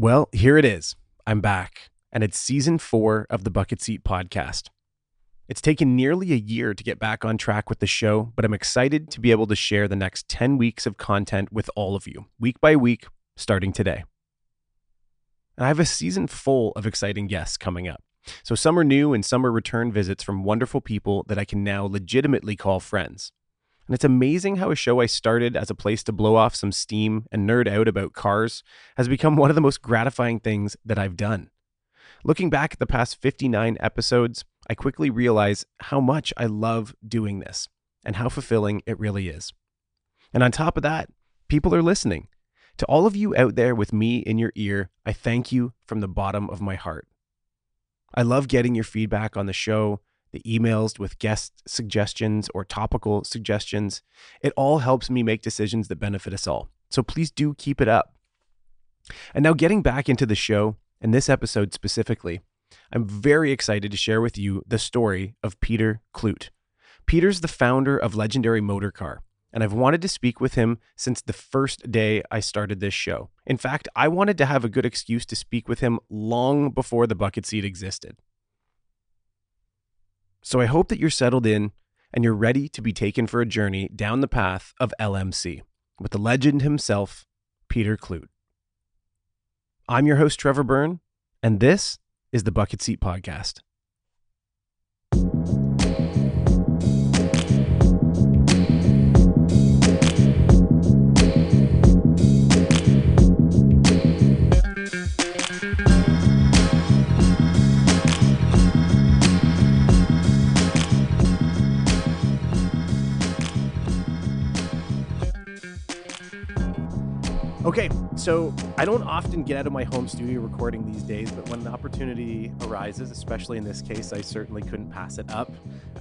Well, here it is. I'm back, and it's season four of the Bucket Seat podcast. It's taken nearly a year to get back on track with the show, but I'm excited to be able to share the next 10 weeks of content with all of you, week by week, starting today. And I have a season full of exciting guests coming up. So some are new and some are return visits from wonderful people that I can now legitimately call friends. And it's amazing how a show I started as a place to blow off some steam and nerd out about cars has become one of the most gratifying things that I've done. Looking back at the past 59 episodes, I quickly realize how much I love doing this and how fulfilling it really is. And on top of that, people are listening. To all of you out there with me in your ear, I thank you from the bottom of my heart. I love getting your feedback on the show, the emails with guest suggestions or topical suggestions. It all helps me make decisions that benefit us all. So please do keep it up. And now, getting back into the show, and this episode specifically, I'm very excited to share with you the story of Peter Klutt. Peter's the founder of Legendary Motorcar, and I've wanted to speak with him since the first day I started this show. In fact, I wanted to have a good excuse to speak with him long before the bucket seat existed. So I hope that you're settled in and you're ready to be taken for a journey down the path of LMC with the legend himself, Peter Klutt. I'm your host, Trevor Byrne, and this is the Bucket Seat Podcast. So I don't often get out of my home studio recording these days, but when the opportunity arises, especially in this case, I certainly couldn't pass it up.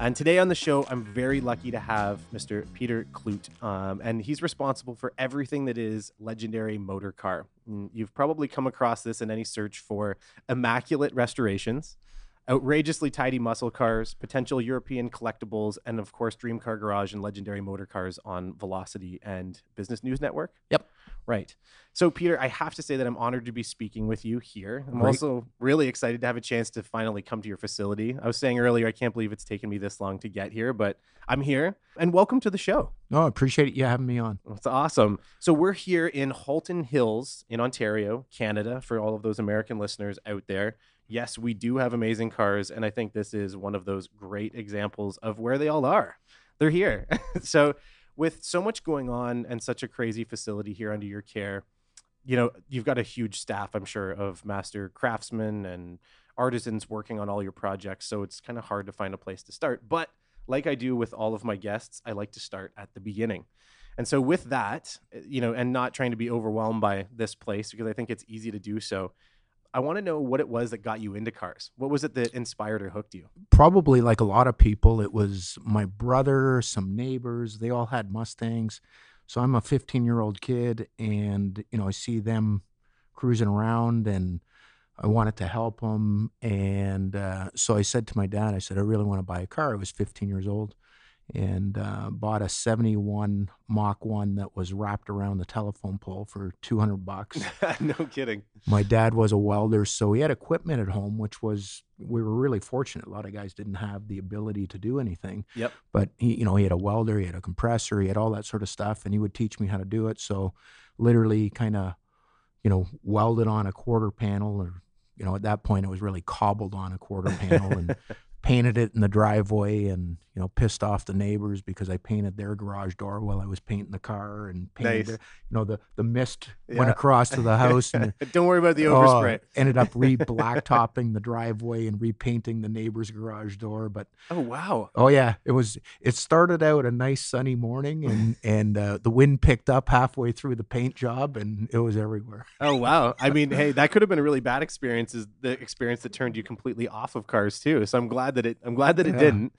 And today on the show, I'm very lucky to have Mr. Peter Klutt, um, and he's responsible for everything that is legendary motor car. You've probably come across this in any search for immaculate restorations outrageously tidy muscle cars, potential European collectibles, and of course, Dream Car Garage and legendary motor cars on Velocity and Business News Network. Yep. Right. So, Peter, I have to say that I'm honored to be speaking with you here. I'm Great. also really excited to have a chance to finally come to your facility. I was saying earlier, I can't believe it's taken me this long to get here, but I'm here and welcome to the show. No, I appreciate you having me on. That's awesome. So, we're here in Halton Hills in Ontario, Canada, for all of those American listeners out there. Yes, we do have amazing cars, and I think this is one of those great examples of where they all are. They're here. so, with so much going on and such a crazy facility here under your care, you know, you've got a huge staff, I'm sure, of master craftsmen and artisans working on all your projects. So it's kind of hard to find a place to start. But like I do with all of my guests, I like to start at the beginning. And so with that, eh, you know, and not trying to be overwhelmed by this place because I think it's easy to do so. I want to know what it was that got you into cars. What was it that inspired or hooked you? Probably like a lot of people, it was my brother, some neighbors, they all had Mustangs. So I'm a 15 year old kid and, you know, I see them cruising around and I wanted to help them. And uh, so I said to my dad, I said, I really want to buy a car. I was 15 years old and uh, bought a 71 Mach 1 that was wrapped around the telephone pole for 200 bucks. no kidding. my dad was a welder, so he had equipment at home, which was we were really fortunate. A lot of guys didn't have the ability to do anything. Yep. But he, you know, he had a welder, he had a compressor, he had all that sort of stuff, and he would teach me how to do it. So, literally, kind of, you know, welded on a quarter panel, or you know, at that point, it was really cobbled on a quarter panel, and painted it in the driveway and you know pissed off the neighbors because I painted their garage door while I was painting the car and painted Nice. their, you know the the mist Yeah. went across to the house and Don't worry about the Oh, overspray. ended up re blacktopping the driveway and repainting the neighbor's garage door but Oh wow. oh yeah it was it started out a nice sunny morning and and uh, the wind picked up halfway through the paint job and it was everywhere Oh wow. I mean, hey, that could have been a really bad experience. Is the experience that turned you completely off of cars too? So I'm glad that it. I'm glad that it Yeah. didn't.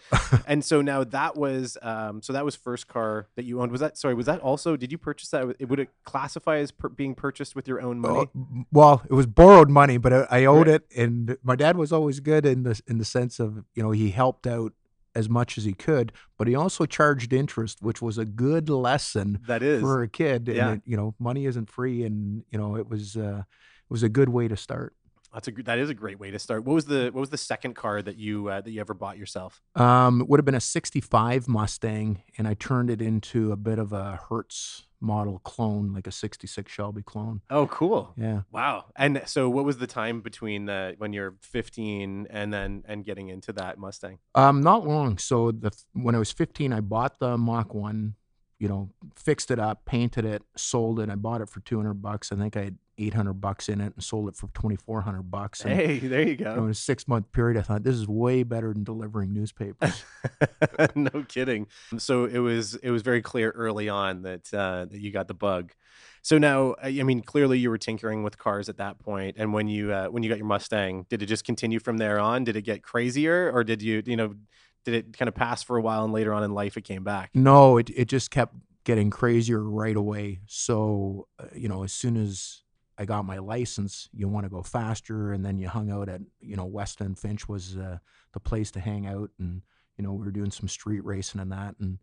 and so now that was. Um, so that was first car that you owned. Was that sorry? Was that also? Did you purchase that? with- Would it classify as per, being purchased with your own money? Oh, well, it was borrowed money, but I, I owed Right. it, and my dad was always good in the in the sense of you know he helped out as much as he could, but he also charged interest, which was a good lesson That is. for a kid. And Yeah. it, you know, money isn't free, and you know, it was uh, it was a good way to start. That's a that is a great way to start. What was the what was the second car that you uh, that you ever bought yourself? Um, it would have been a '65 Mustang, and I turned it into a bit of a Hertz model clone, like a '66 Shelby clone. Oh, cool. Yeah. Wow. And so, what was the time between uh, when you're 15 and then and getting into that Mustang? Um, not long. So the when I was 15, I bought the Mach One. You know, fixed it up, painted it, sold it. I bought it for 200 bucks. I think I had 800 bucks in it, and sold it for 2,400 bucks. And, Hey, there you you know, go. in a six month period, I thought this is way better than delivering newspapers. no kidding. So it was it was very clear early on that uh, that you got the bug. So now, I I mean, clearly you were tinkering with cars at that point, and when you uh, when you got your Mustang, did it just continue from there on? Did it get crazier, or did you you know did it kind of pass for a while and later on in life it came back? No, it it just kept getting crazier right away. So, uh, you know, as soon as I got my license, you want to go faster, and then you hung out at you know Weston Finch was uh, the place to hang out, and you know we were doing some street racing and that, and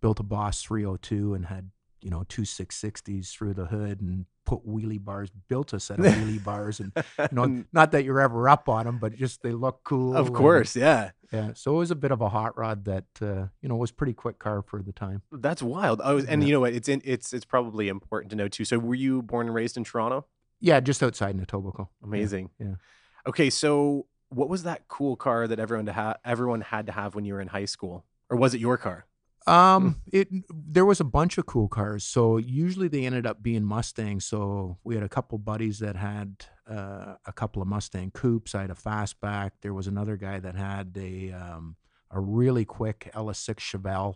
built a Boss 302 and had you know two 660s through the hood and put wheelie bars, built a set of wheelie bars, and you know not that you're ever up on them, but just they look cool. of and- course, yeah. yeah. So it was a bit of a hot rod that uh, you know was pretty quick car for the time. That's wild. Oh, and Yeah. you know what? It's in, it's it's probably important to know too. So, were you born and raised in Toronto? Yeah, just outside in Etobicoke. Yeah, Amazing. yeah. Okay, so what was that cool car that everyone to ha- everyone had to have when you were in high school, or was it your car? Um, it there was a bunch of cool cars. So usually they ended up being Mustangs. So we had a couple buddies that had uh, a couple of Mustang coupes. I had a fastback. There was another guy that had a um, a really quick LS6 Chevelle.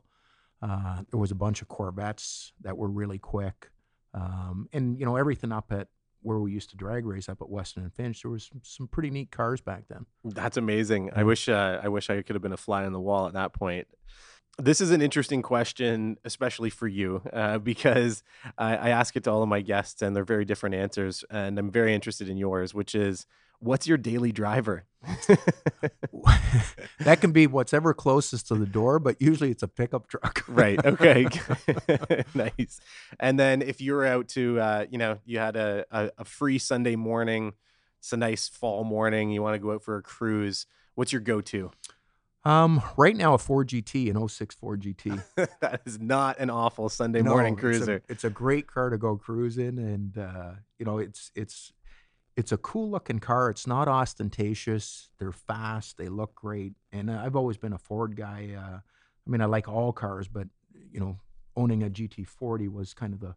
Uh, there was a bunch of Corvettes that were really quick, um, and you know everything up at where we used to drag race up at Weston and Finch. There was some, some pretty neat cars back then. That's amazing. I wish uh, I wish I could have been a fly on the wall at that point. This is an interesting question, especially for you, uh, because I, I ask it to all of my guests, and they're very different answers. And I'm very interested in yours, which is, what's your daily driver? that can be what's ever closest to the door, but usually it's a pickup truck. right. Okay. nice. And then if you were out to, uh, you know, you had a, a, a free Sunday morning, it's a nice fall morning, you want to go out for a cruise. What's your go-to? Um, right now a Ford GT, an 06 Ford GT. that is not an awful Sunday No, morning it's a- cruiser. It's a, great car to go cruising, and uh, you know it's it's it's a cool looking car. It's not ostentatious. They're fast. They look great, and uh, I've always been a Ford guy. Uh, I mean, I like all cars, but you know, owning a GT40 was kind of the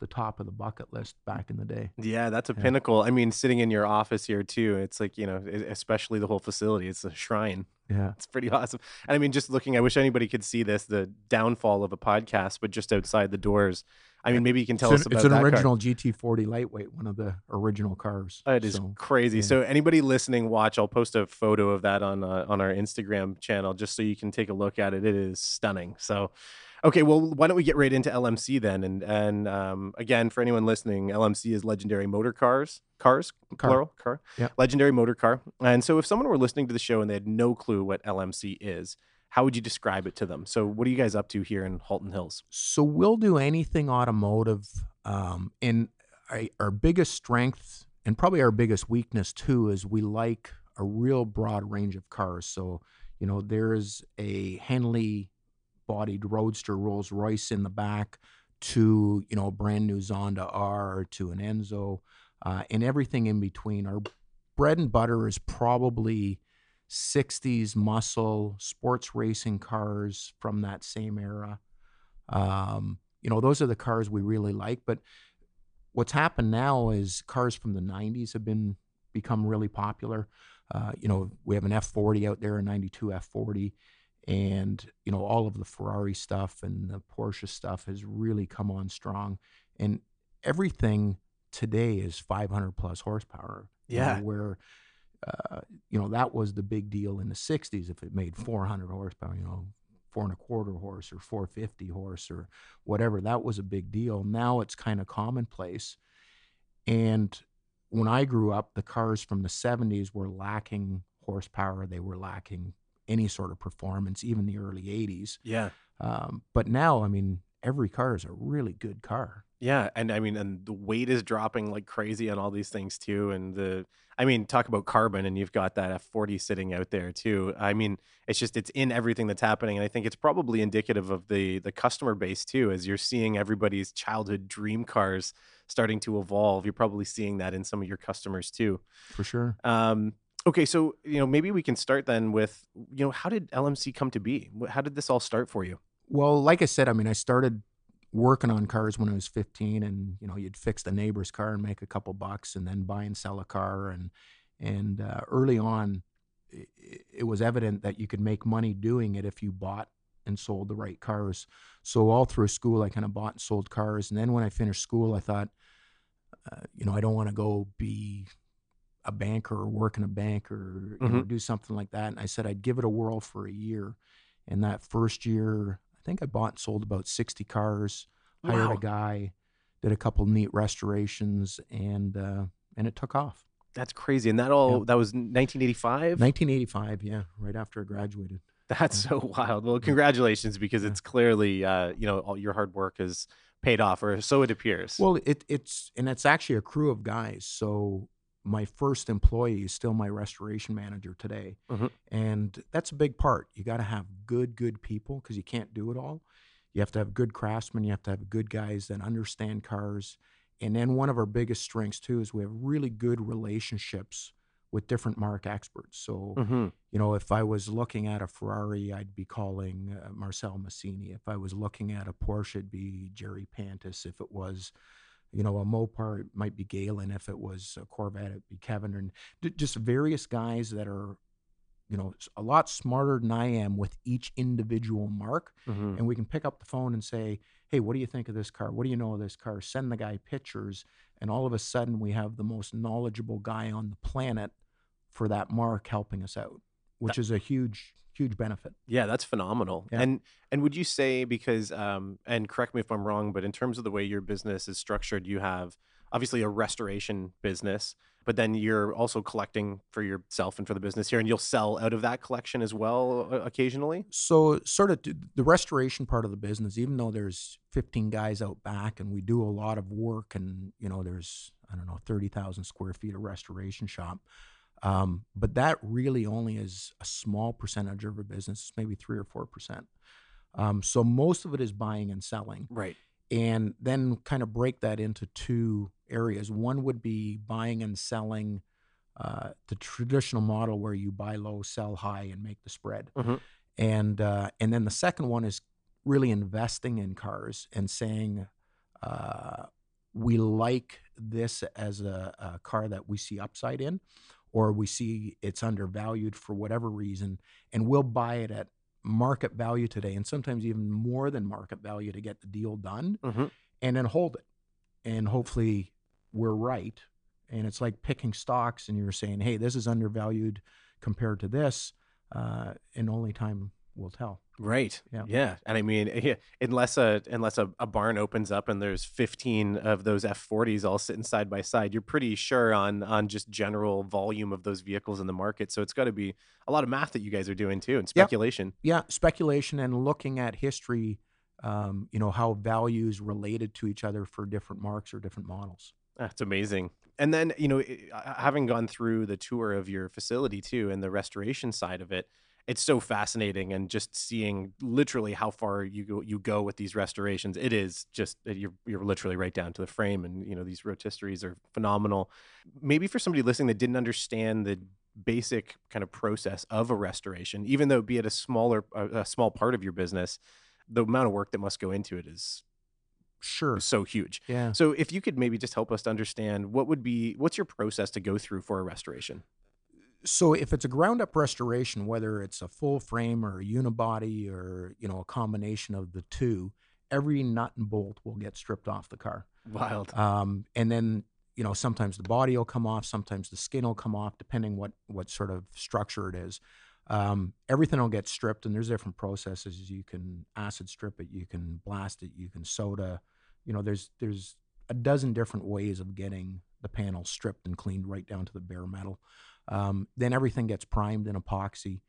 the top of the bucket list back in the day. Yeah, that's a Yeah. pinnacle. I mean, sitting in your office here too, it's like, you know, especially the whole facility, it's a shrine. Yeah. It's pretty awesome. And I mean, just looking, I wish anybody could see this, the downfall of a podcast, but just outside the doors. I mean, maybe you can tell it's us an, about it's an that car. original GT40 lightweight, one of the original cars. It is So, crazy. yeah. So anybody listening, watch. I'll post a photo of that on uh, on our Instagram channel just so you can take a look at it. It is stunning. So, okay, well, why don't we get right into LMC then? And and um, again, for anyone listening, LMC is Legendary Motorcars, cars Car. plural, car, Yeah. Legendary Motorcar. And so, if someone were listening to the show and they had no clue what LMC is, how would you describe it to them? So, what are you guys up to here in Halton Hills? So we'll do anything automotive. Um, and I, our biggest strength and probably our biggest weakness too is we like a real broad range of cars. So, you know, there's a Henley bodied Roadster Rolls Royce in the back to, you know, a brand new Zonda R to an Enzo uh, and everything in between. Our bread and butter is probably 60s muscle sports racing cars from that same era. Um, you know, those are the cars we really like. But what's happened now is cars from the 90s have been become really popular. Uh, you know, we have an F40 out there, a 92 F40, and you know all of the Ferrari stuff and the Porsche stuff has really come on strong, and everything today is 500 plus horsepower. you know, Yeah. where uh, you know that was the big deal in the 60s if it made 400 horsepower. You know, four and a quarter horse or 450 horse or whatever. That was a big deal. Now it's kind of commonplace. And when I grew up, the cars from the 70s were lacking horsepower. They were lacking any sort of performance, even the early '80s. Yeah. Um, but now, I mean, every car is a really good car. Yeah, and I mean, and the weight is dropping like crazy on all these things too. And the, I mean, talk about carbon, and you've got that F40 sitting out there too. I mean, it's just it's in everything that's happening, and I think it's probably indicative of the the customer base too. As you're seeing everybody's childhood dream cars starting to evolve, you're probably seeing that in some of your customers too. For sure. Um, okay, so you know, maybe we can start then with you know, how did LMC come to be? How did this all start for you? Well, like I said, I mean, I started working on cars when I was 15 and, you know, you'd fix the neighbor's car and make a couple bucks and then buy and sell a car. And, and uh, early on, it, it was evident that you could make money doing it if you bought and sold the right cars. So all through school, I kind of bought and sold cars. And then when I finished school, I thought, uh, you know, I don't want to go be a banker or work in a bank or you know, do something like that. And I said I'd give it a whirl for a year. And that first year, I think I bought and sold about 60 cars, hired Wow. a guy, did a couple neat restorations, and uh, and it took off. That's crazy, and that all Yeah. that was 1985. 1985, yeah, right after I graduated. That's so wild. Well, congratulations, because Yeah. it's clearly uh, you know all your hard work has paid off, or so it appears. Well, it it's and it's actually a crew of guys. So my first employee is still my restoration manager today, Mhm. and that's a big part. You got to have good, good people because you can't do it all. You have to have good craftsmen. You have to have good guys that understand cars. And then one of our biggest strengths too is we have really good relationships with different marque experts. So Mhm. you know, if I was looking at a Ferrari, I'd be calling uh, Marcel Massini. If I was looking at a Porsche, it'd be Jerry Pantis. If it was, you know, a Mopar, it might be Galen. If it was a Corvette, it'd be Kevin. And d- just various guys that are, you know, a lot smarter than I am with each individual marque. Mhm. And we can pick up the phone and say, hey, what do you think of this car? What do you know of this car? Send the guy pictures. And all of a sudden, we have the most knowledgeable guy on the planet for that marque helping us out, which is a huge, huge benefit. Yeah, that's phenomenal. Yeah. And and would you say because um and correct me if I'm wrong, but in terms of the way your business is structured, you have obviously a restoration business, but then you're also collecting for yourself and for the business here, and you'll sell out of that collection as well uh, occasionally. So, sort of the restoration part of the business, even though there's 15 guys out back and we do a lot of work, and you know, there's I don't know 30,000 square feet of restoration shop, um, but that really only is a small percentage of our business, maybe three or four percent. Um, so most of it is buying and selling. Right. and then kind of break that into two areas. One would be buying and selling uh, the traditional model where you buy low, sell high, and make the spread. Mhm. And uh, and then the second one is really investing in cars and saying uh, we like this as a, a car that we see upside in, or we see it's undervalued for whatever reason, and we'll buy it at market value today, and sometimes even more than market value to get the deal done, Mhm. and then hold it. And hopefully we're right. And it's like picking stocks, and you're saying, hey, this is undervalued compared to this, uh, and only time will tell. Right. Yeah. Yeah. And I mean, unless a unless a, a barn opens up and there's 15 of those F40s all sitting side by side, you're pretty sure on on just general volume of those vehicles in the market. So it's got to be a lot of math that you guys are doing too and speculation. Yeah, speculation and looking at history, um, you know, how values related to each other for different marques or different models. That's amazing. And then, you know, having gone through the tour of your facility too and the restoration side of it, it's so fascinating and just seeing literally how far you go you go with these restorations. It is just uh, you're you're literally right down to the frame and you know these rotisseries are phenomenal. Maybe for somebody listening that didn't understand the basic kind of process of a restoration, even though be it a smaller a, a small part of your business, the amount of work that must go into it is Sure. so huge. Yeah. So if you could maybe just help us to understand what would be what's your process to go through for a restoration? So if it's a ground up restoration, whether it's a full frame or a unibody or, you know, a combination of the two, every nut and bolt will get stripped off the car. Wild. Um, and then, you know, sometimes the body will come off, sometimes the skin will come off, depending what what sort of structure it is. Um, everything will get stripped, and there's different processes. You can acid strip it, you can blast it, you can soda. You know, there's there's a dozen different ways of getting the panel stripped and cleaned right down to the bare metal. Um, then everything gets primed in epoxy,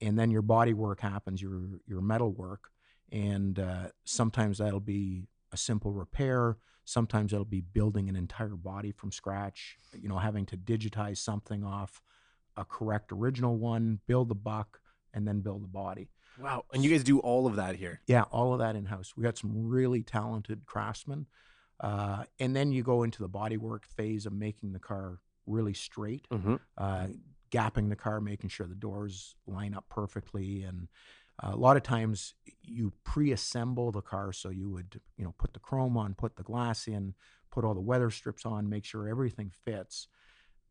and then your body work happens, your your metal work, and uh, sometimes that'll be a simple repair. Sometimes it'll be building an entire body from scratch. You know, having to digitize something off a correct original one, build the buck, and then build the body. Wow. And you guys do all of that here. Yeah, all of that in house. We got some really talented craftsmen. Uh, and then you go into the bodywork phase of making the car really straight, Mm-hmm. uh, gapping the car, making sure the doors line up perfectly. And uh, a lot of times you pre-assemble the car, so you would you know put the chrome on, put the glass in, put all the weather strips on, make sure everything fits,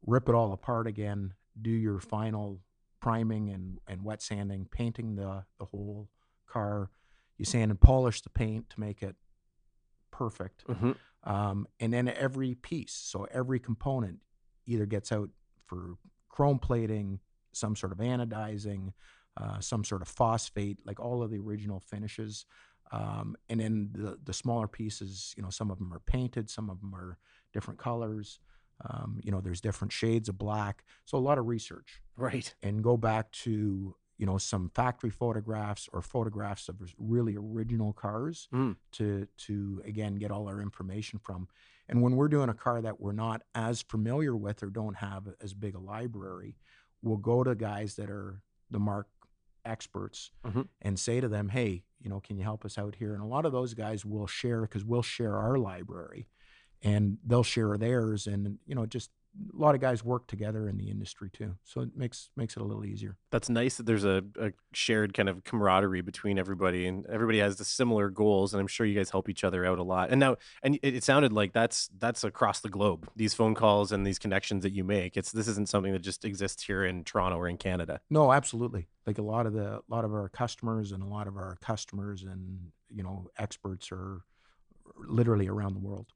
rip it all apart again, do your final priming and, and wet sanding, painting the the whole car. You sand and polish the paint to make it perfect Mm-hmm. um, and then every piece so every component either gets out for chrome plating some sort of anodizing uh, some sort of phosphate like all of the original finishes um, and then the, the smaller pieces you know some of them are painted some of them are different colors um, you know there's different shades of black so a lot of research Right. and go back to you know some factory photographs or photographs of really original cars Mm. to to again get all our information from and when we're doing a car that we're not as familiar with or don't have as big a library we'll go to guys that are the marque experts Mhm. and say to them hey you know can you help us out here and a lot of those guys will share because we'll share our library and they'll share theirs and you know just a lot of guys work together in the industry too so it makes makes it a little easier That's nice that there's a, a shared kind of camaraderie between everybody and everybody has the similar goals and I'm sure you guys help each other out a lot. And now and it, it sounded like that's that's across the globe. These phone calls and these connections that you make. It's this isn't something that just exists here in Toronto or in Canada. no absolutely like a lot of the a lot of our customers and a lot of our customers and you know experts are literally around the world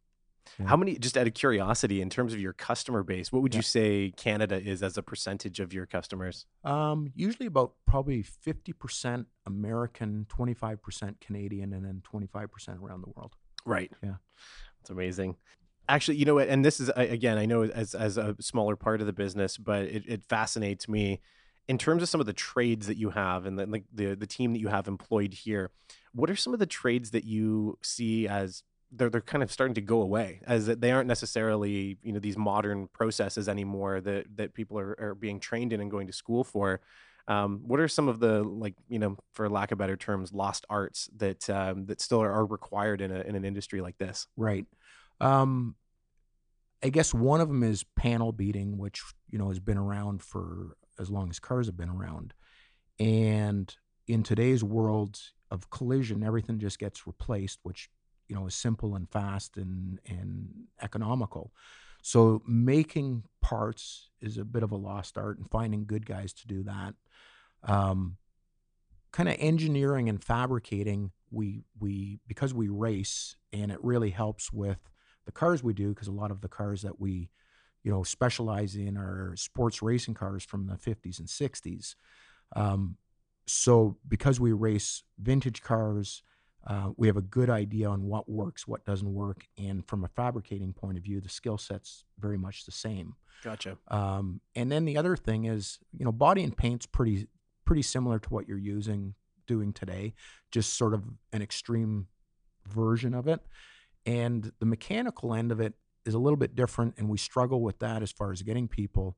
Yeah. How many just out of curiosity in terms of your customer base, what would Yeah. you say Canada is as a percentage of your customers? um usually about probably 50% american 25% canadian and then 25% around the world Right. Yeah. It's amazing. Actually, you know what? And this is again, I know as as a smaller part of the business, but it, it fascinates me in terms of some of the trades that you have and the, like the the team that you have employed here. What are some of the trades that you see as they're they're kind of starting to go away as they aren't necessarily you know these modern processes anymore that that people are, are being trained in and going to school for um, what are some of the like you know for lack of better terms lost arts that um, that still are, are required in a in an industry like this Right. Um, I guess one of them is panel beating, which you know has been around for as long as cars have been around. And in today's world of collision, everything just gets replaced, which you know is simple and fast and and economical. So making parts is a bit of a lost art, and finding good guys to do that. Um, kind of engineering and fabricating we we because we race and it really helps with the cars we do because a lot of the cars that we you know specialize in are sports racing cars from the 50s and 60s um, so because we race vintage cars uh, we have a good idea on what works what doesn't work and from a fabricating point of view the skill set's very much the same gotcha um, and then the other thing is, you know, body and paint's pretty pretty similar to what you're using doing today, just sort of an extreme version of it. And the mechanical end of it is a little bit different, and we struggle with that as far as getting people.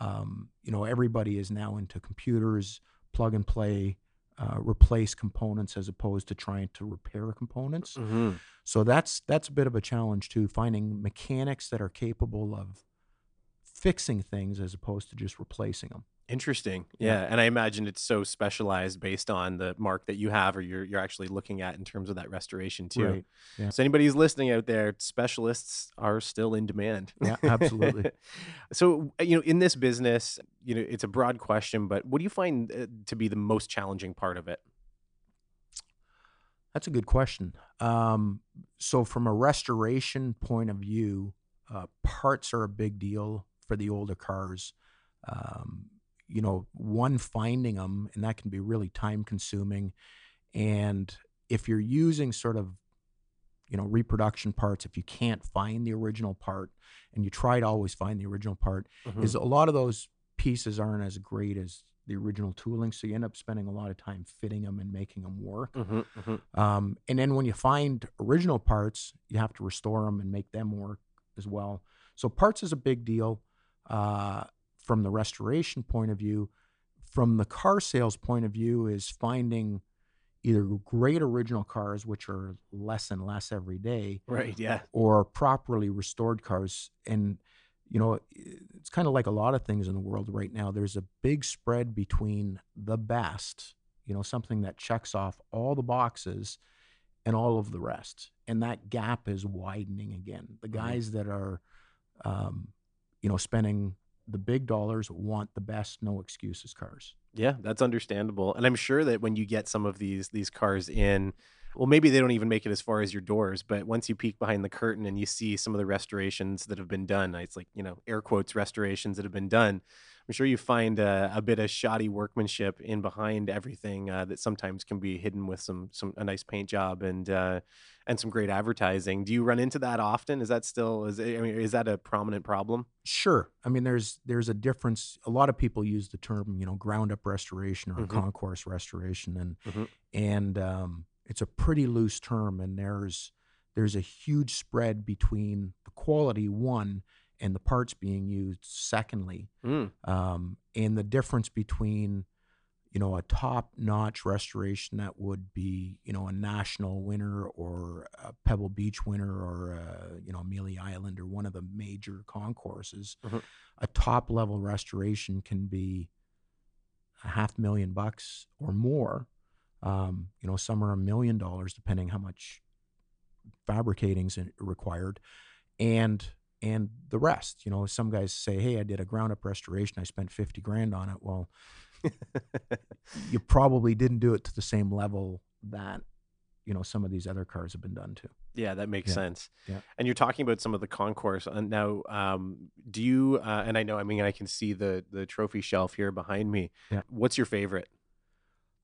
Um, you know, everybody is now into computers, plug and play, uh, replace components as opposed to trying to repair components. mm-hmm. So that's that's a bit of a challenge too, finding mechanics that are capable of fixing things as opposed to just replacing them. Interesting Yeah. yeah. and i imagine it's so specialized based on the marque that you have or you're, you're actually looking at in terms of that restoration too Right. yeah. so anybody who's listening out there specialists are still in demand Yeah, absolutely. so uh, you know in this business you know it's a broad question but what do you find uh, to be the most challenging part of it That's a good question. Um, so from a restoration point of view, uh, parts are a big deal for the older cars. Um, you know, one finding them, and that can be really time consuming. And if you're using sort of, you know, reproduction parts, if you can't find the original part and you try to always find the original part, Mhm. is a lot of those pieces aren't as great as the original tooling, so you end up spending a lot of time fitting them and making them work. hmm hmm Um, and then when you find original parts, you have to restore them and make them work as well. So parts is a big deal uh, from the restoration point of view. From the car sales point of view, is finding either great original cars, which are less and less every day, Right. Yeah. or properly restored cars. And you know, it's kind of like a lot of things in the world right now. There's a big spread between the best, you know, something that checks off all the boxes and all of the rest. And that gap is widening again. The guys that are, um, you know, spending the big dollars want the best, no excuses cars. Yeah, that's understandable. And I'm sure that when you get some of these these cars in, well, maybe they don't even make it as far as your doors, but once you peek behind the curtain and you see some of the restorations that have been done, it's like, you know, air quotes restorations that have been done. I'm sure you find uh, a bit of shoddy workmanship in behind everything uh, that sometimes can be hidden with some some a nice paint job and uh, and some great advertising. Do you run into that often? Is that still is it, I mean is that a prominent problem? Sure. I mean, there's there's a difference. A lot of people use the term, you know, ground up restoration or Mhm. concourse restoration, and Mhm. and um, it's a pretty loose term. And there's there's a huge spread between the quality one and the parts being used. Secondly, Mm, um, and the difference between you know a top notch restoration that would be you know a national winner or a Pebble Beach winner or a, you know Amelia Island or one of the major concourses, Mhm. a top level restoration can be a half million bucks or more. Um, you know, some are a million dollars depending how much fabricating's in- required, and and the rest. You know, some guys say, "Hey, I did a ground up restoration. I spent fifty grand on it." Well, you probably didn't do it to the same level that you know some of these other cars have been done to. Yeah, that makes Yeah, sense. yeah. And you're talking about some of the concourse. And now, um, do you? Uh, and I know, I mean, I can see the the trophy shelf here behind me. Yeah. What's your favorite?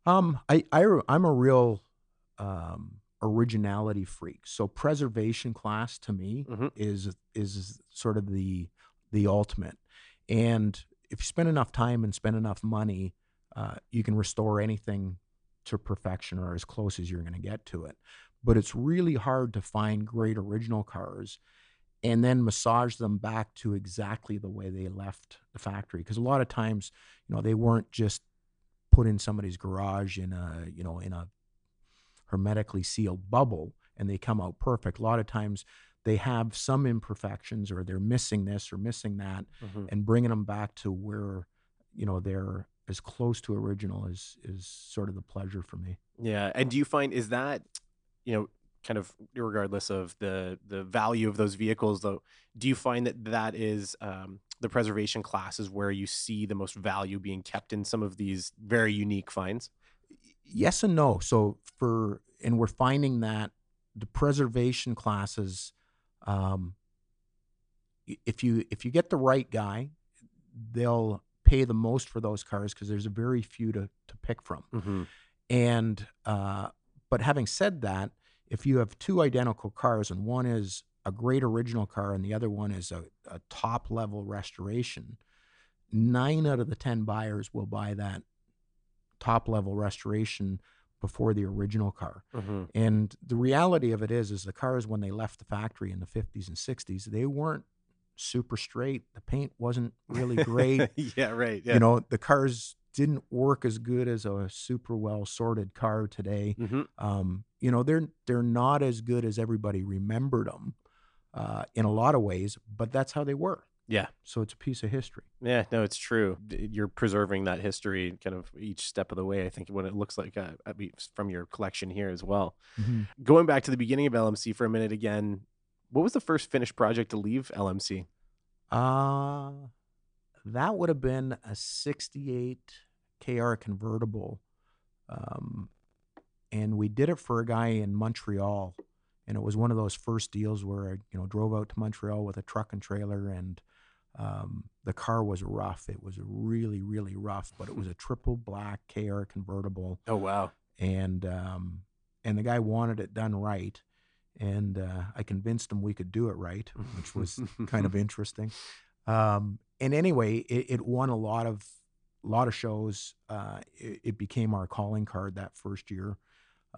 Um, I, I I'm a real um, originality freak. So preservation class to me Mhm. is is sort of the the ultimate. And if you spend enough time and spend enough money, uh, you can restore anything to perfection or as close as you're going to get to it. But it's really hard to find great original cars and then massage them back to exactly the way they left the factory. Because a lot of times, you know, they weren't just put in somebody's garage in a, you know, in a hermetically sealed bubble and they come out perfect. A lot of times they have some imperfections or they're missing this or missing that Mhm. and bringing them back to where, you know, they're as close to original is is sort of the pleasure for me. Yeah. And do you find is that, you know, kind of regardless of the the value of those vehicles, though, do you find that that is um, the preservation classes where you see the most value being kept in some of these very unique finds? Yes and no. So for and we're finding that the preservation classes, um, if you if you get the right guy, they'll pay the most for those cars because there's a very few to to pick from. Mm-hmm. And uh, but having said that, if you have two identical cars and one is a great original car and the other one is a, a top level restoration, nine out of the ten buyers will buy that top level restoration before the original car. Mm-hmm. And the reality of it is, is the cars when they left the factory in the 50s and 60s, they weren't super straight. The paint wasn't really great. yeah. Right. Yeah. You know, the cars didn't work as good as a super well sorted car today. hmm Um, you know, they're they're not as good as everybody remembered them uh, in a lot of ways, but that's how they were. Yeah. So it's a piece of history. Yeah, no, it's true. You're preserving that history kind of each step of the way. I think what it looks like uh, from your collection here as well. Going back to the beginning of LMC for a minute again, what was the first finished project to leave LMC? Uh, that would have been a 68 KR convertible. Um, and we did it for a guy in Montreal. And it was one of those first deals where I, you know, drove out to Montreal with a truck and trailer and um, the car was rough. It was really, really rough, but it was a triple black KR convertible. Oh wow, And, um, and the guy wanted it done right. And uh, I convinced him we could do it right, which was kind of interesting. Um, and anyway, it, it won a lot of lot of shows. Uh, it, it became our calling card that first year.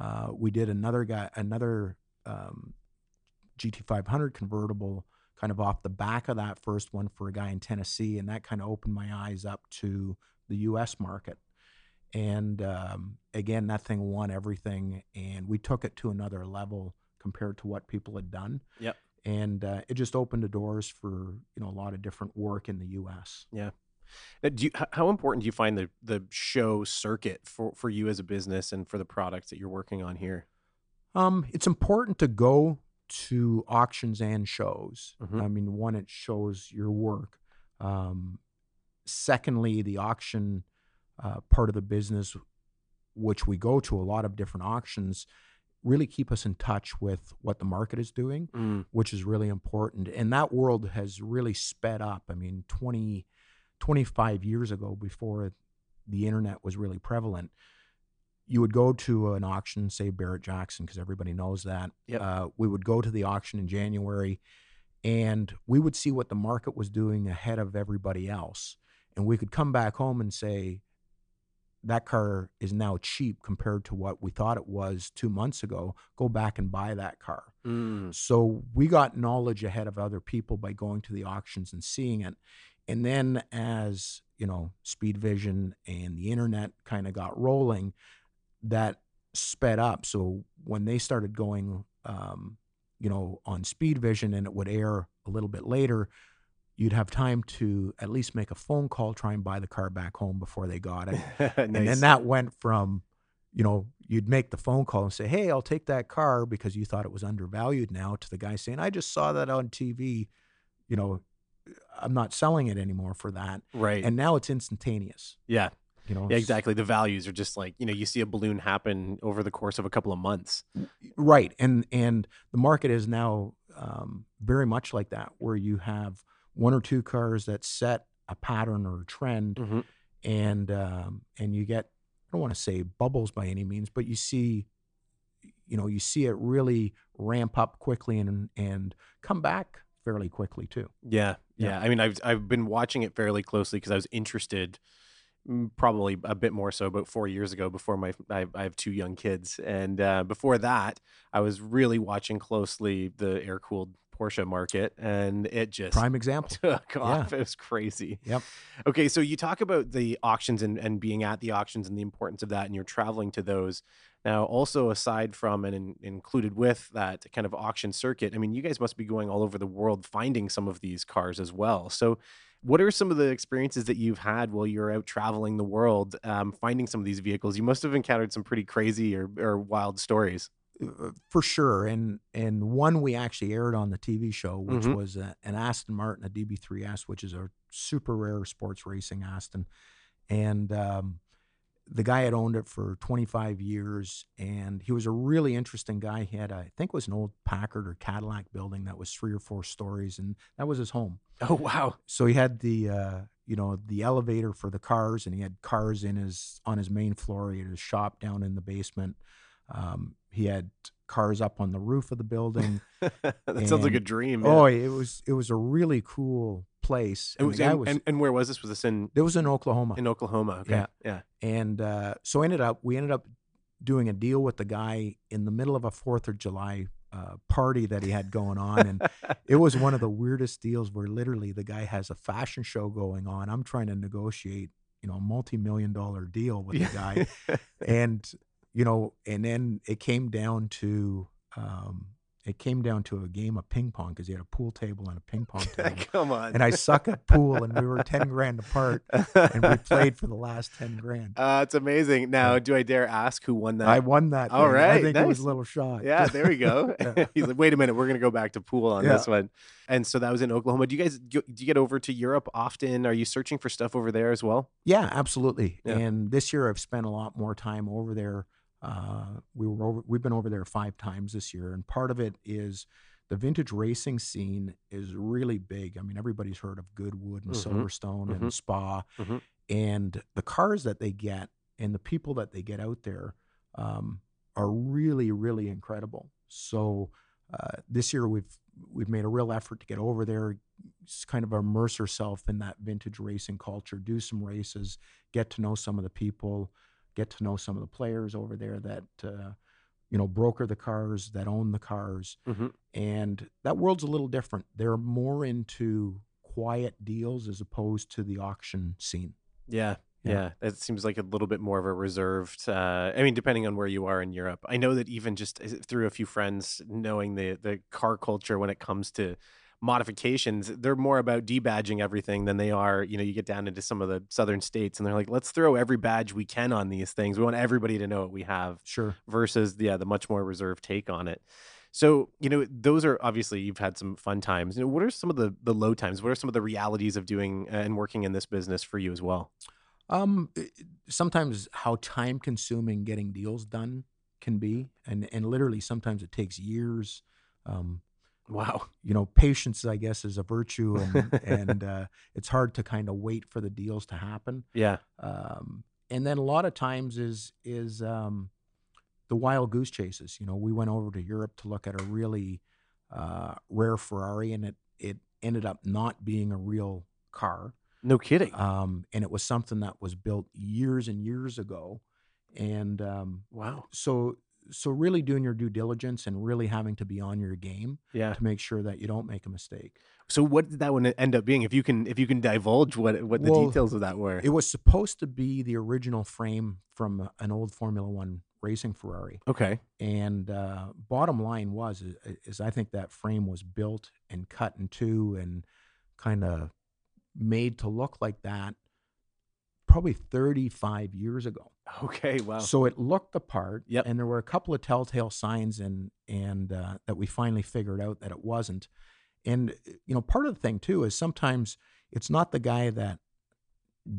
Uh, we did another guy another um, GT500 convertible kind of off the back of that first one for a guy in Tennessee, and that kind of opened my eyes up to the U.S. market. And um, again, that thing won everything, and we took it to another level compared to what people had done. Yep. And uh, it just opened the doors for you know a lot of different work in the U.S. Yeah. Now, do you, how important do you find the the show circuit for for you as a business and for the products that you're working on here? Um, it's important to go to auctions and shows. Mhm. I mean, one, it shows your work. Um, secondly, the auction uh, part of the business, which we go to a lot of different auctions, really keep us in touch with what the market is doing, Mm, which is really important. And that world has really sped up. I mean, 20, 25 years ago, before the internet was really prevalent, you would go to an auction, say Barrett Jackson, because everybody knows that. Yep. Uh, we would go to the auction in January and we would see what the market was doing ahead of everybody else. And we could come back home and say, that car is now cheap compared to what we thought it was two months ago. Go back and buy that car. mm, So we got knowledge ahead of other people by going to the auctions and seeing it. And then as, you know, Speed Vision and the internet kind of got rolling, that sped up. So when they started going, um, you know, on Speed Vision and it would air a little bit later, you'd have time to at least make a phone call, try and buy the car back home before they got it. And then that went from, you know, you'd make the phone call and say, "Hey, I'll take that car because you thought it was undervalued." Now to the guy saying, "I just saw that on TV, you know, I'm not selling it anymore for that." right. And now it's instantaneous. yeah. You know, Yeah, exactly. The values are just like, you know, you see a balloon happen over the course of a couple of months. right and and the market is now um, very much like that where you have one or two cars that set a pattern or a trend Mhm. and um, and you get i don't want to say bubbles by any means but you see you know you see it really ramp up quickly and and come back fairly quickly too Yeah, Yeah. yeah. I mean, I've I've been watching it fairly closely because I was interested, mm, probably a bit more so about four years ago. Before my I, I have two young kids, and uh, before that, I was really watching closely the air cooled Porsche market, and it just prime example took off. It was crazy. Yep. Okay, so you talk about the auctions and, and being at the auctions and the importance of that, and you're traveling to those. Now, also aside from and in, included with that kind of auction circuit, I mean, you guys must be going all over the world finding some of these cars as well. So, what are some of the experiences that you've had while you're out traveling the world, um, finding some of these vehicles? You must have encountered some pretty crazy or, or wild stories. Uh, for sure and and one we actually aired on the tv show which Mhm. was a, an aston martin a db3s which is a super rare sports racing aston and um, the guy had owned it for 25 years and he was a really interesting guy. He had a, i think it was an old packard or cadillac building that was three or four stories and that was his home. Oh wow! so he had the uh, you know the elevator for the cars and he had cars in his on his main floor. He had his shop down in the basement. Um, he had cars up on the roof of the building. That sounds like a And- dream. oh it was it was a really cool place And, and, the and, was and, and where was this? Was this in it was in oklahoma in Oklahoma? Okay. Yeah. yeah. and uh, so ended up we ended up doing a deal with the guy in the middle of a fourth of july uh, party that he had going on and it was one of the weirdest deals where literally the guy has a fashion show going on i'm trying to negotiate you know a multi-million dollar deal with the guy and you know and then it came down to um it came down to a game of ping pong because he had a pool table and a ping pong table Come on. and i suck at pool and we were 10 grand apart and we played for the last 10 grand Uh, it's amazing. Now, do I dare ask who won that? i won that All thing. i right, think it was a little shot yeah, there we go. Yeah. He's like, wait a minute, we're gonna go back to pool on Yeah. this one. And so that was in Oklahoma. Do you guys do you get over to Europe often? Are you searching for stuff over there as well? Yeah, absolutely. Yeah. And this year I've spent a lot more time over there. Uh, we were over, we've been over there five times this year, and part of it is the vintage racing scene is really big. I mean, everybody's heard of Goodwood and Mhm. Silverstone Mhm. and Spa, Mhm. and the cars that they get and the people that they get out there um, are really, really incredible. So uh, this year we've we've made a real effort to get over there, kind of immerse herself in that vintage racing culture, do some races, get to know some of the people, get to know some of the players over there that uh, you know broker the cars, that own the cars, Mhm. and that world's a little different. They're more into quiet deals as opposed to the auction scene. Yeah. Yeah. Yeah. It seems like a little bit more of a reserved. Uh, I mean, depending on where you are in Europe, I know that even just uh, through a few friends, knowing the the car culture when it comes to modifications, they're more about debadging everything than they are. You know, you get down into some of the southern states, and they're like, let's throw every badge we can on these things. We want everybody to know what we have. Sure. versus yeah the much more reserved take on it so you know those are obviously you've had some fun times you know what are some of the the low times what are some of the realities of doing uh, and working in this business for you as well Um, sometimes how time consuming getting deals done can be, and and literally sometimes it takes years. Um, wow. you know, patience, I guess, is a virtue, and and uh, it's hard to kind of wait for the deals to happen. yeah. Um, and then a lot of times is is um, the wild goose chases. You know, we went over to Europe to look at a really uh, rare Ferrari, and it it ended up not being a real car. No kidding. Um, and it was something that was built years and years ago. And um, wow. so so really doing your due diligence and really having to be on your game yeah. to make sure that you don't make a mistake. So what did that one end up being? If you can if you can divulge what what the Well, details of that were. it was supposed to be the original frame from an old formula one racing ferrari. Okay. And uh, bottom line was is, is i think that frame was built and cut in two and kind of made to look like that probably 35 years ago okay wow So it looked the part, Yep. and there were a couple of telltale signs, and and uh, that we finally figured out that it wasn't. And you know, part of the thing too is sometimes it's not the guy that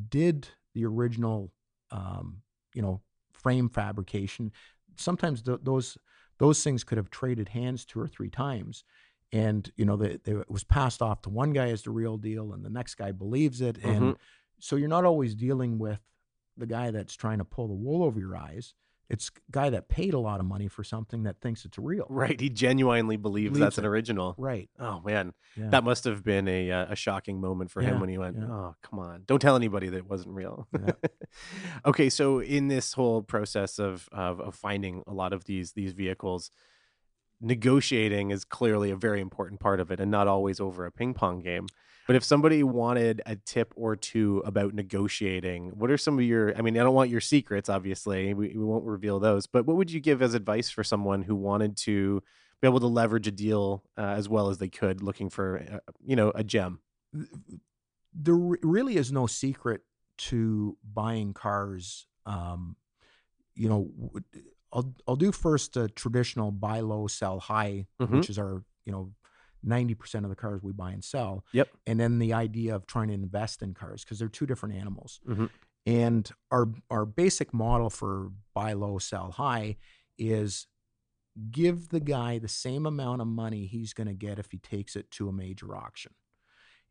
did the original, um, you know, frame fabrication. Sometimes th- those those things could have traded hands two or three times, and you know, the, the, it was passed off to one guy as the real deal, and the next guy believes it, and so you're not always dealing with the guy that's trying to pull the wool over your eyes. It's guy that paid a lot of money for something that thinks it's real. right he genuinely believes, Believes that's an original Right. oh man Yeah. that must have been a uh, a shocking moment for him when he went, yeah. "Oh, come on! Don't tell anybody that it wasn't real." Yeah. okay, so in this whole process of, of of finding a lot of these these vehicles, negotiating is clearly a very important part of it, and not always over a ping pong game. But if somebody wanted a tip or two about negotiating, what are some of your? I mean, I don't want your secrets, obviously. We, we won't reveal those. But what would you give as advice for someone who wanted to be able to leverage a deal uh, as well as they could, looking for uh, you know a gem? there really is no secret to buying cars. Um, you know, I'll I'll do first a traditional buy low, sell high, Mhm. which is our you know ninety percent of the cars we buy and sell. Yep. And then the idea of trying to invest in cars because they're two different animals. Mhm. And our our basic model for buy low, sell high is give the guy the same amount of money he's going to get if he takes it to a major auction.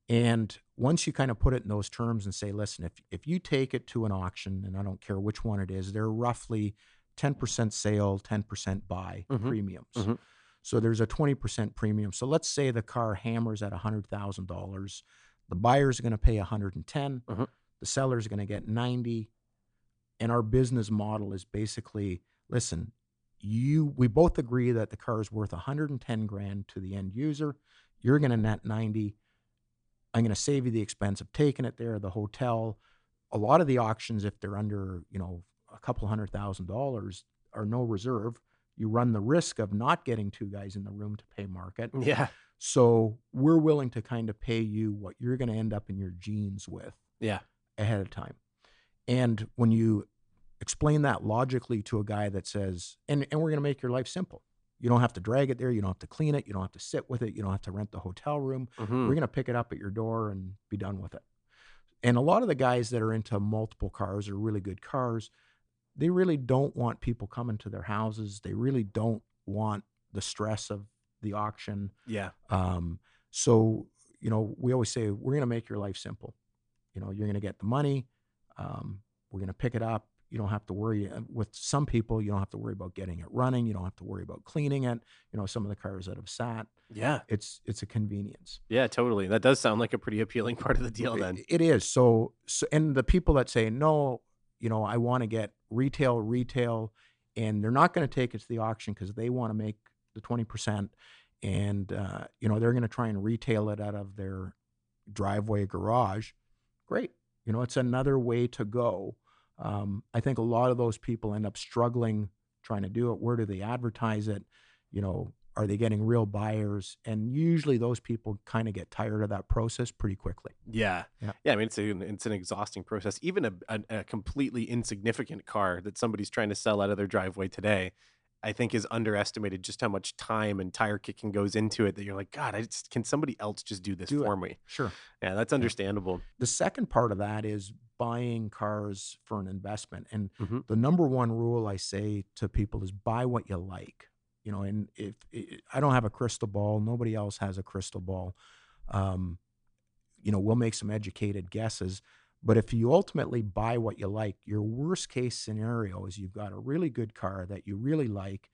And once you kind of put it in those terms and say, listen, if if you take it to an auction, and I don't care which one it is, they're roughly 10% sale, 10% buy Mhm. premiums. Mhm. So there's a 20% premium. So let's say the car hammers at $100,000. The buyer's going to pay 110, Mhm. the seller's going to get 90. And our business model is basically, listen, you we both agree that the car is worth 110 grand to the end user. You're going to net 90. I'm going to save you the expense of taking it there, the hotel. A lot of the auctions, if they're under, you know, a couple hundred thousand dollars, are no reserve. You run the risk of not getting two guys in the room to pay market. Yeah. So we're willing to kind of pay you what you're going to end up in your jeans with Yeah. ahead of time. And when you explain that logically to a guy that says, and, and we're going to make your life simple. You don't have to drag it there. You don't have to clean it. You don't have to sit with it. You don't have to rent the hotel room. Mhm. We're going to pick it up at your door and be done with it. And a lot of the guys that are into multiple cars or really good cars, they really don't want people coming to their houses. They really don't want the stress of the auction. Yeah. Um, so, you know, we always say we're going to make your life simple. You know, you're going to get the money. Um, we're going to pick it up. you don't have to worry uh, with some people you don't have to worry about getting it running you don't have to worry about cleaning it you know some of the cars that have sat Yeah. it's it's a convenience Yeah, totally. That does sound like a pretty appealing part of the deal It- then. it is so so and the people that say no you know i want to get retail retail and they're not going to take it to the auction because they want to make the 20% and uh, you know they're going to try and retail it out of their driveway garage. Great you know it's another way to go. Um, i think a lot of those people end up struggling trying to do it. Where do they advertise it? You know are they getting real buyers and usually those people kind of get tired of that process pretty quickly Yeah. Yeah. Yeah. I mean, it's, a, it's an exhausting process. Even a, a, a completely insignificant car that somebody's trying to sell out of their driveway today, I think is underestimated just how much time and tire kicking goes into it that you're like, God, I just, can somebody else just do this Do it. for me? sure Yeah, that's understandable. the second part of that is buying cars for an investment and Mhm. the number one rule i say to people is buy what you like you know and if i i don't have a crystal ball nobody else has a crystal ball um, you know we'll make some educated guesses but if you ultimately buy what you like your worst case scenario is you've got a really good car that you really like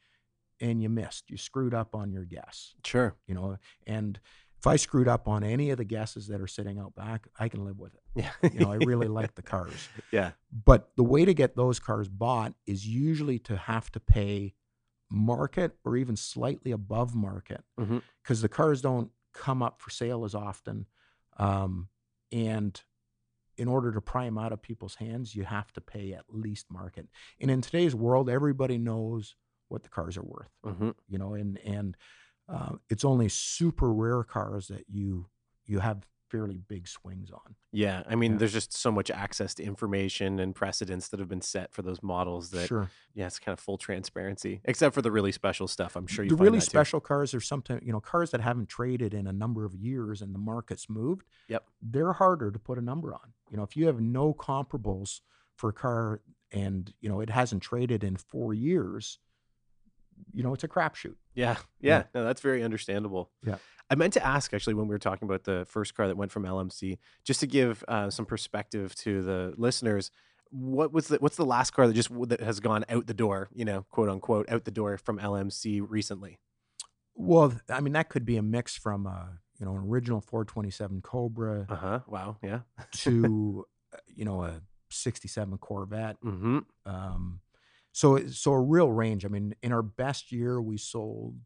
and you missed you screwed up on your guess Sure. you know and if i screwed up on any of the guesses that are sitting out back i can live with it Yeah. you know i really like the cars yeah. but the way to get those cars bought is usually to have to pay market or even slightly above market because the cars don't come up for sale as often um, and in order to pry them out of people's hands you have to pay at least market. And in today's world everybody knows what the cars are worth hmm you know and and uh, it's only super rare cars that you you have fairly big swings on Yeah. I mean, Yeah. there's just so much access to information and precedents that have been set for those models that, sure yeah, it's kind of full transparency, except for the really special stuff. I'm sure you the really that too. special cars are sometimes you know cars that haven't traded in a number of years and the market's moved Yep. they're harder to put a number on you know if you have no comparables for a car and you know it hasn't traded in four years you know it's a crapshoot Yeah, Yeah. yeah, no, that's very understandable. Yeah. I meant to ask actually when we were talking about the first car that went from LMC, just to give uh, some perspective to the listeners. What was the what's the last car that just that has gone out the door, you know, quote unquote, out the door from LMC recently? well i mean that could be a mix from a you know an original 427 cobra Uh huh. Wow. Yeah. to uh, you know a 67 corvette Mm-hmm. Um, so so a real range. I mean, in our best year, we sold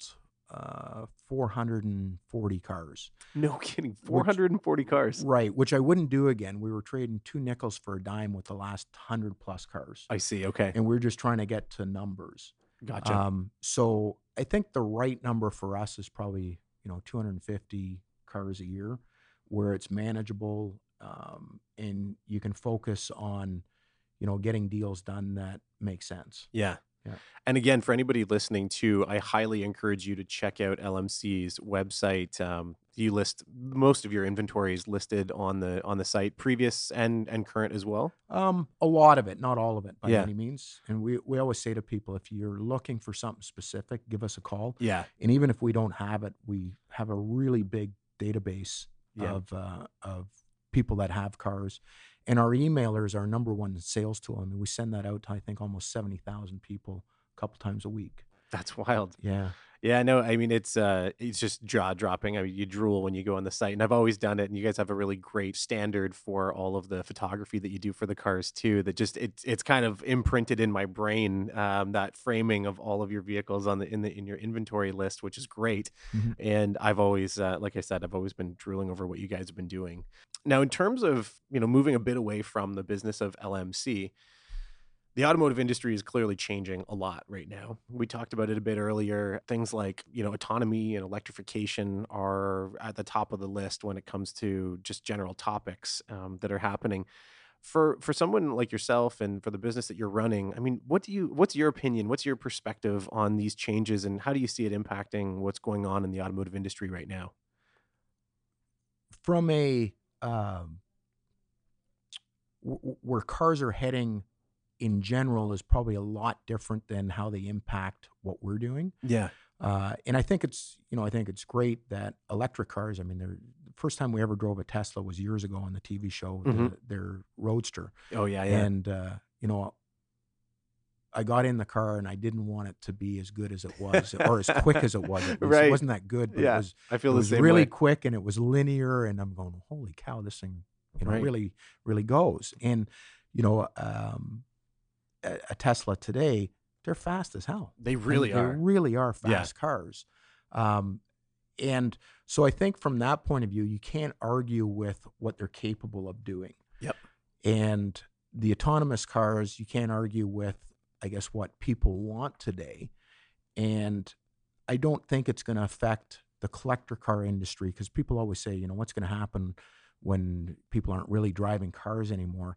uh, 440 cars. No kidding. Four hundred and forty cars. Right, which I wouldn't do again. We were trading two nickels for a dime with the last hundred plus cars, I see. Okay. and we are just trying to get to numbers. Gotcha. Um, so I think the right number for us is probably you know 250 cars a year, where it's manageable um, and you can focus on you know getting deals done that make sense. Yeah. Yeah. And again, for anybody listening too, I highly encourage you to check out LMC's website. Um, you list most of your inventory is listed on the on the site, previous and and current as well. Um, a lot of it, not all of it by Yeah. any means. And we, we always say to people, if you're looking for something specific, give us a call. Yeah. And even if we don't have it, we have a really big database Yeah. of uh, of people that have cars. And our emailer is our number one sales tool. I mean, we send that out to I think almost seventy thousand people a couple times a week. That's wild. Yeah. Yeah, no, I mean it's uh it's just jaw dropping. I mean you drool when you go on the site and I've always done it and you guys have a really great standard for all of the photography that you do for the cars too that just it's it's kind of imprinted in my brain um that framing of all of your vehicles on the in the in your inventory list which is great. Mhm. And I've always uh, like I said I've always been drooling over what you guys have been doing. Now in terms of, you know, moving a bit away from the business of LMC, the automotive industry is clearly changing a lot right now. We talked about it a bit earlier. Things like, you know, autonomy and electrification are at the top of the list when it comes to just general topics um, that are happening. For for someone like yourself and for the business that you're running, I mean, what do you what's your opinion? What's your perspective on these changes and how do you see it impacting what's going on in the automotive industry right now? From a um, where cars are heading in general is probably a lot different than how they impact what we're doing. Yeah. Uh, and I think it's you know I think it's great that electric cars. I mean, they're, the first time we ever drove a Tesla was years ago on the TV show, the, Mhm. their Roadster, Oh yeah, yeah. and uh, you know I got in the car and I didn't want it to be as good as it was or as quick as it was. It, was, Right. it wasn't that good, but Yeah, it was I feel it the was same really way. quick and it was linear and i'm going holy cow this thing you know Right. really really goes and you know um a, tesla today they're fast as hell They I mean, really they are. really are Yeah. fast cars um and so i think from that point of view you can't argue with what they're capable of doing Yep. and the autonomous cars you can't argue with i guess what people want today and i don't think it's going to affect the collector car industry because people always say you know what's going to happen when people aren't really driving cars anymore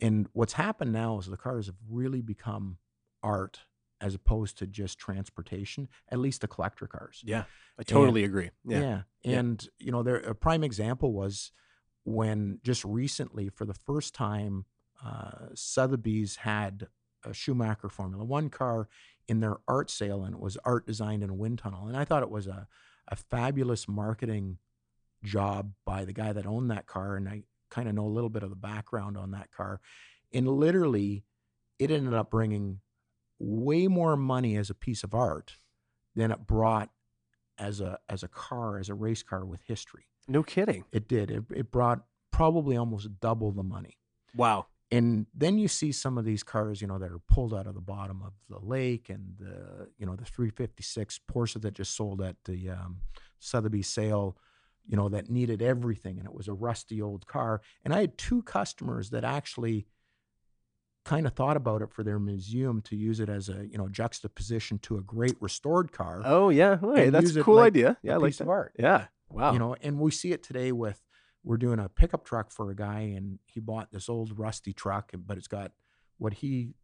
and what's happened now is the cars have really become art as opposed to just transportation at least the collector cars Yeah, I totally agree. Yeah. yeah. Yeah. And, you know, there a prime example was when just recently, for the first time, uh, Sotheby's had a Schumacher Formula One car in their art sale, and it was art designed in a wind tunnel. And I thought it was a, a fabulous marketing job by the guy that owned that car. And I kind of know a little bit of the background on that car. And literally, it ended up bringing way more money as a piece of art than it brought as a as a car as a race car with history. No kidding. It did. It, it brought probably almost double the money. Wow. And then you see some of these cars, you know, that are pulled out of the bottom of the lake, and the you know the 356 Porsche that just sold at the um, Sotheby's sale, you know, that needed everything, and it was a rusty old car. And I had two customers that actually kind of thought about it for their museum to use it as a you know juxtaposition to a great restored car, Oh yeah. And That's a cool like idea. Yeah, I like piece that. of art. Yeah. Wow. you know and we see it today with we're doing a pickup truck for a guy and he bought this old rusty truck but it's got what he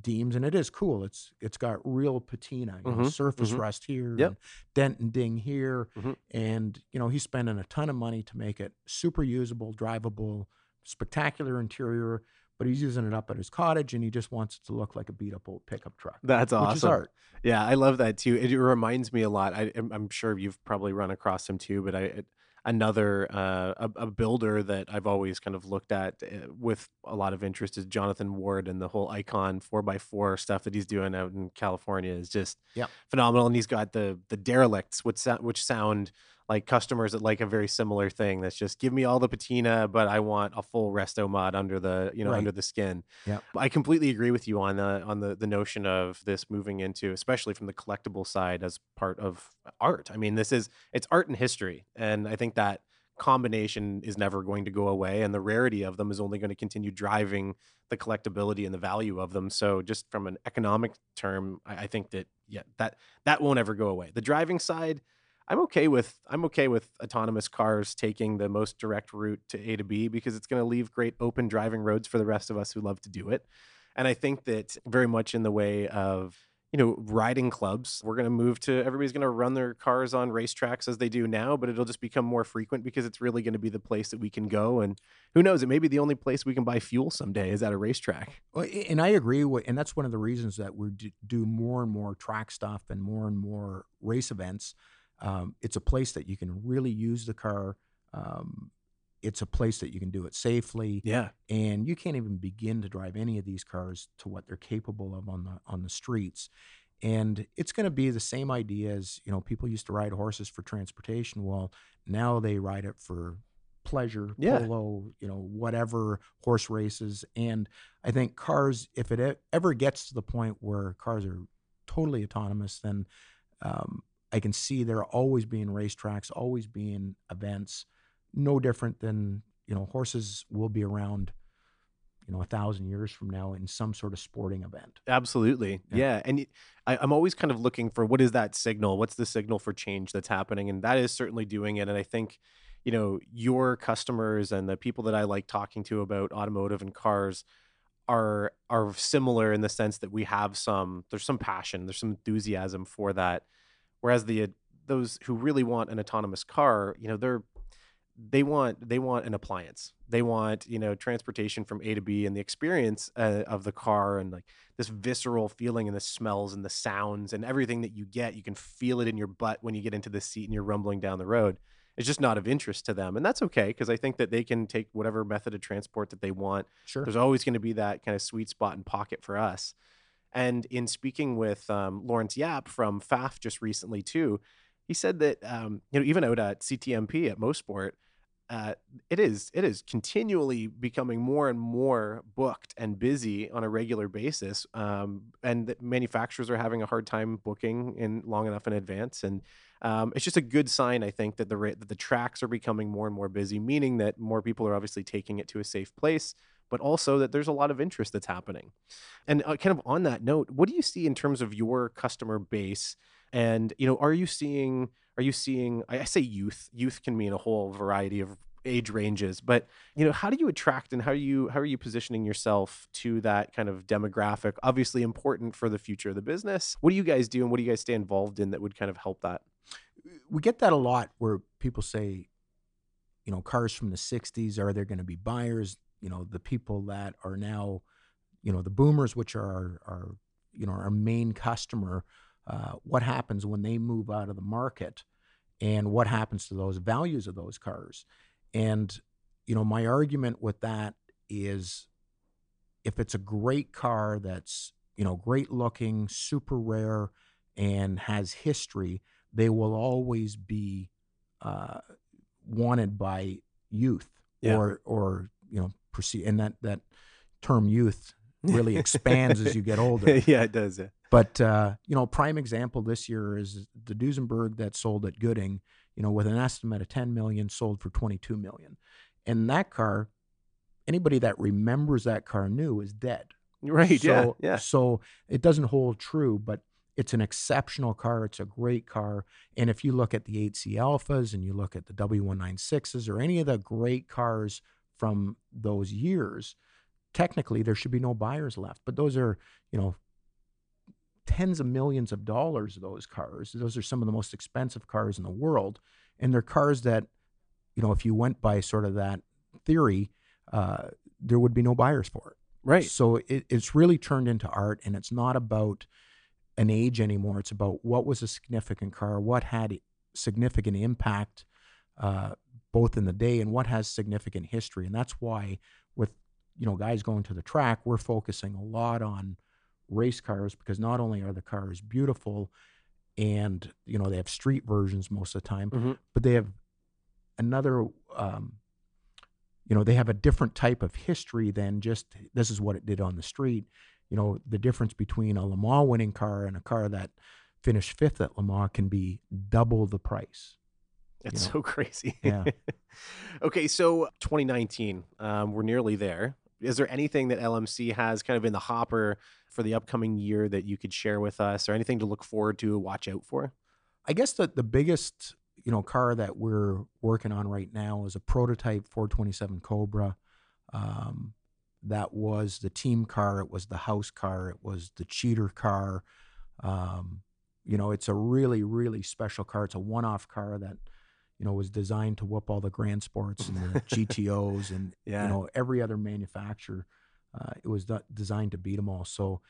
deems and it is cool it's it's got real patina you know, Mhm, surface mhm. rust here Yep. and dent and ding here Mhm. and you know he's spending a ton of money to make it super usable drivable spectacular interior but he's using it up at his cottage and he just wants it to look like a beat up old pickup truck That's awesome. which is art Yeah, I love that too. It, reminds me a lot. I, I'm- I'm sure you've probably run across him too, but I another uh, a, a builder that I've always kind of looked at uh, with a lot of interest is Jonathan Ward and the whole icon four x four stuff that he's doing out in California is just Yep. phenomenal. And he's got the the derelicts, which sound, which sound like customers that like a very similar thing. That's just give me all the patina, but I want a full resto mod under the you know Right. under the skin. yeah I completely agree with you on the on the the notion of this moving into, especially from the collectible side, as part of art. I mean, this is it's art and history, and I think that combination is never going to go away, and the rarity of them is only going to continue driving the collectability and the value of them. So, just from an economic term, I, I think that yeah, that that won't ever go away. The driving side. I'm okay with I'm okay with autonomous cars taking the most direct route to A to B because it's going to leave great open driving roads for the rest of us who love to do it. And I think that very much in the way of you know riding clubs, we're going to move to everybody's going to run their cars on racetracks as they do now, but it'll just become more frequent because it's really going to be the place that we can go. And who knows, it may be the only place we can buy fuel someday is at a racetrack. And I agree with, and that's one of the reasons that we do more and more track stuff and more and more race events. Um, it's a place that you can really use the car. Um, it's a place that you can do it safely, Yeah, and you can't even begin to drive any of these cars to what they're capable of on the on the streets. And it's going to be the same idea as you know people used to ride horses for transportation. Well, now they ride it for pleasure, Yeah. polo, you know, whatever horse races. And I think cars, if it ever gets to the point where cars are totally autonomous, then um, I can see there are always being racetracks, always being events, no different than you know horses will be around, you know, a thousand years from now in some sort of sporting event. Absolutely. Yeah. Yeah. And I'm always kind of looking for what is that signal? What's the signal for change that's happening? And that is certainly doing it. And I think, you know, your customers and the people that I like talking to about automotive and cars are are similar in the sense that we have some there's some passion, there's some enthusiasm for that. Whereas the those who really want an autonomous car, you know, they're they want they want an appliance. They want you know transportation from A to B and the experience uh, of the car and like this visceral feeling and the smells and the sounds and everything that you get. You can feel it in your butt when you get into the seat and you're rumbling down the road. It's just not of interest to them, and that's okay because I think that they can take whatever method of transport that they want. Sure. There's always going to be that kind of sweet spot and pocket for us. And in speaking with um, Lawrence Yap from FAF just recently too, he said that um, you know even out at CTMP at Mosport, uh, it is it is continually becoming more and more booked and busy on a regular basis, um, and that manufacturers are having a hard time booking in long enough in advance, and um, it's just a good sign, I think, that the that the tracks are becoming more and more busy, meaning that more people are obviously taking it to a safe place, but also that there's a lot of interest that's happening. And uh, kind of on that note, what do you see in terms of your customer base? And you know, are you seeing are you seeing I say youth youth can mean a whole variety of age ranges but you know how do you attract and how are you how are you positioning yourself to that kind of demographic obviously important for the future of the business what do you guys do and what do you guys stay involved in that would kind of help that we get that a lot where people say you know cars from the 60s are there going to be buyers you know the people that are now you know the boomers which are our, you know our main customer uh, what happens when they move out of the market and what happens to those values of those cars. And, you know, my argument with that is if it's a great car that's, you know, great looking, super rare, and has history, they will always be uh, wanted by youth yeah. or, or, you know, proceed. And that, that term youth really expands as you get older. yeah, it does. Yeah. But uh, you know, prime example this year is the Duesenberg that sold at Gooding. You know, with an estimate of 10 million, sold for 22 million. And that car, anybody that remembers that car new is dead. Right. So, yeah. Yeah. So it doesn't hold true, but it's an exceptional car. It's a great car. And if you look at the 8C Alphas and you look at the W196s or any of the great cars from those years, technically there should be no buyers left. But those are, you know, tens of millions of dollars those cars. Those are some of the most expensive cars in the world. And they're cars that you know if you went by sort of that theory uh, there would be no buyers for it. Right. So it, it's really turned into art and it's not about an age anymore. It's about what was a significant car what had significant impact uh, both in the day and what has significant history. And that's why with you know guys going to the track we're focusing a lot on race cars because not only are the cars beautiful and you know they have street versions most of the time mm-hmm. but they have another um, you know they have a different type of history than just this is what it did on the street. You know the difference between a Le Mans winning car and a car that finished fifth at Le Mans can be double the price it's you know? so crazy yeah okay so 2019 um, we're nearly there is there anything that LMC has kind of in the hopper for the upcoming year that you could share with us or anything to look forward to, watch out for? I guess that the biggest, you know, car that we're working on right now is a prototype 427 Cobra. Um, that was the team car. It was the house car. It was the cheater car. Um, you know, it's a really, really special car. It's a one-off car that you know, was designed to whoop all the Grand Sports and the GTOs and yeah. you know every other manufacturer. Uh, it was designed to beat them all. So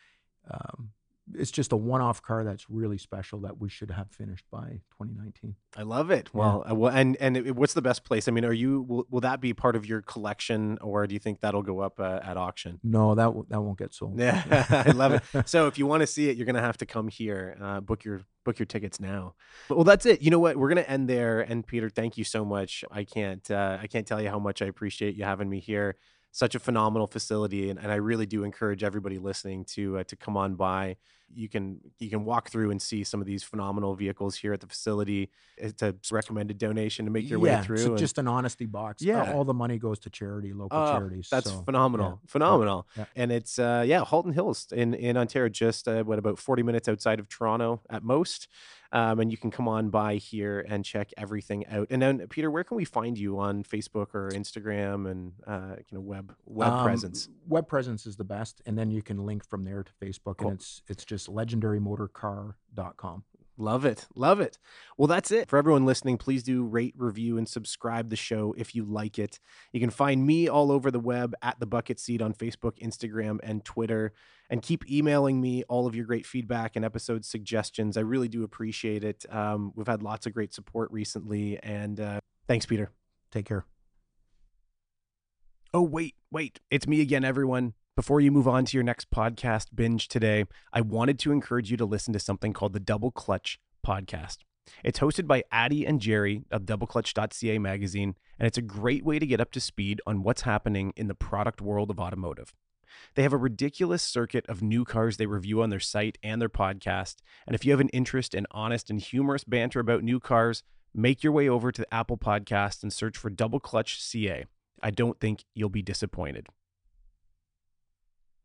um, it's just a one-off car that's really special that we should have finished by 2019. I love it. Well, yeah. uh, well, and and it, what's the best place? I mean, are you will, will that be part of your collection, or do you think that'll go up uh, at auction? No, that w- that won't get sold. Yeah, I love it. So if you want to see it, you're gonna have to come here. Uh, book your book your tickets now. Well, that's it. You know what? We're gonna end there. And Peter, thank you so much. I can't uh, I can't tell you how much I appreciate you having me here such a phenomenal facility, and, and I really do encourage everybody listening to uh, to come on by. You can you can walk through and see some of these phenomenal vehicles here at the facility. It's a recommended donation to make your yeah, way through. It's and, just an honesty box. Yeah, all the money goes to charity, local uh, charities. That's so, phenomenal, yeah. phenomenal. Yeah. And it's uh, yeah, Halton Hills in in Ontario, just uh, what about forty minutes outside of Toronto at most. Um, and you can come on by here and check everything out. And then, Peter, where can we find you on Facebook or Instagram and uh, you know web web um, presence? Web presence is the best, and then you can link from there to Facebook, cool. and it's it's just legendarymotorcar.com. Love it. Love it. Well, that's it. For everyone listening, please do rate, review, and subscribe the show if you like it. You can find me all over the web at the bucket seat on Facebook, Instagram, and Twitter. And keep emailing me all of your great feedback and episode suggestions. I really do appreciate it. Um, we've had lots of great support recently. And uh, thanks, Peter. Take care. Oh, wait, wait. It's me again, everyone. Before you move on to your next podcast binge today, I wanted to encourage you to listen to something called the Double Clutch podcast. It's hosted by Addie and Jerry of doubleclutch.ca magazine, and it's a great way to get up to speed on what's happening in the product world of automotive. They have a ridiculous circuit of new cars they review on their site and their podcast. And if you have an interest in honest and humorous banter about new cars, make your way over to the Apple Podcast and search for Double Clutch CA. I don't think you'll be disappointed.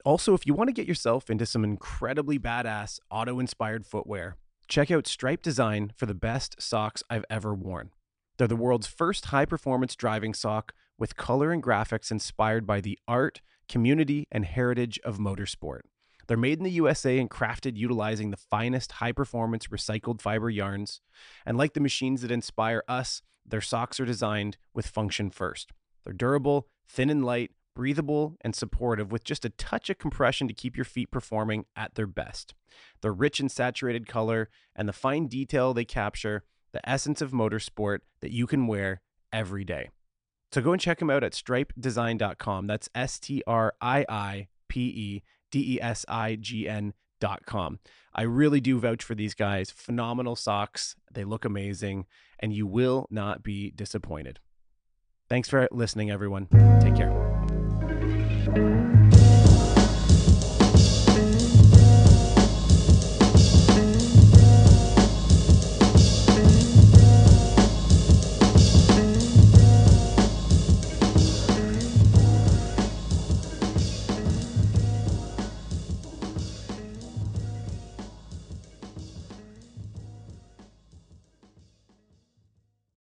Also, if you want to get yourself into some incredibly badass auto inspired footwear, check out Striipe Design for the best socks I've ever worn. They're the world's first high performance driving sock with color and graphics inspired by the art, community, and heritage of motorsport. They're made in the USA and crafted utilizing the finest high performance recycled fiber yarns. And like the machines that inspire us, their socks are designed with function first. They're durable, thin and light, breathable, and supportive with just a touch of compression to keep your feet performing at their best. The rich and saturated color and the fine detail they capture, the essence of motorsport that you can wear every day. So go and check them out at striipedesign.com. That's S T R I I P E D E S I G N.com. I really do vouch for these guys. Phenomenal socks. They look amazing, and you will not be disappointed. Thanks for listening, everyone. Take care. Thank you.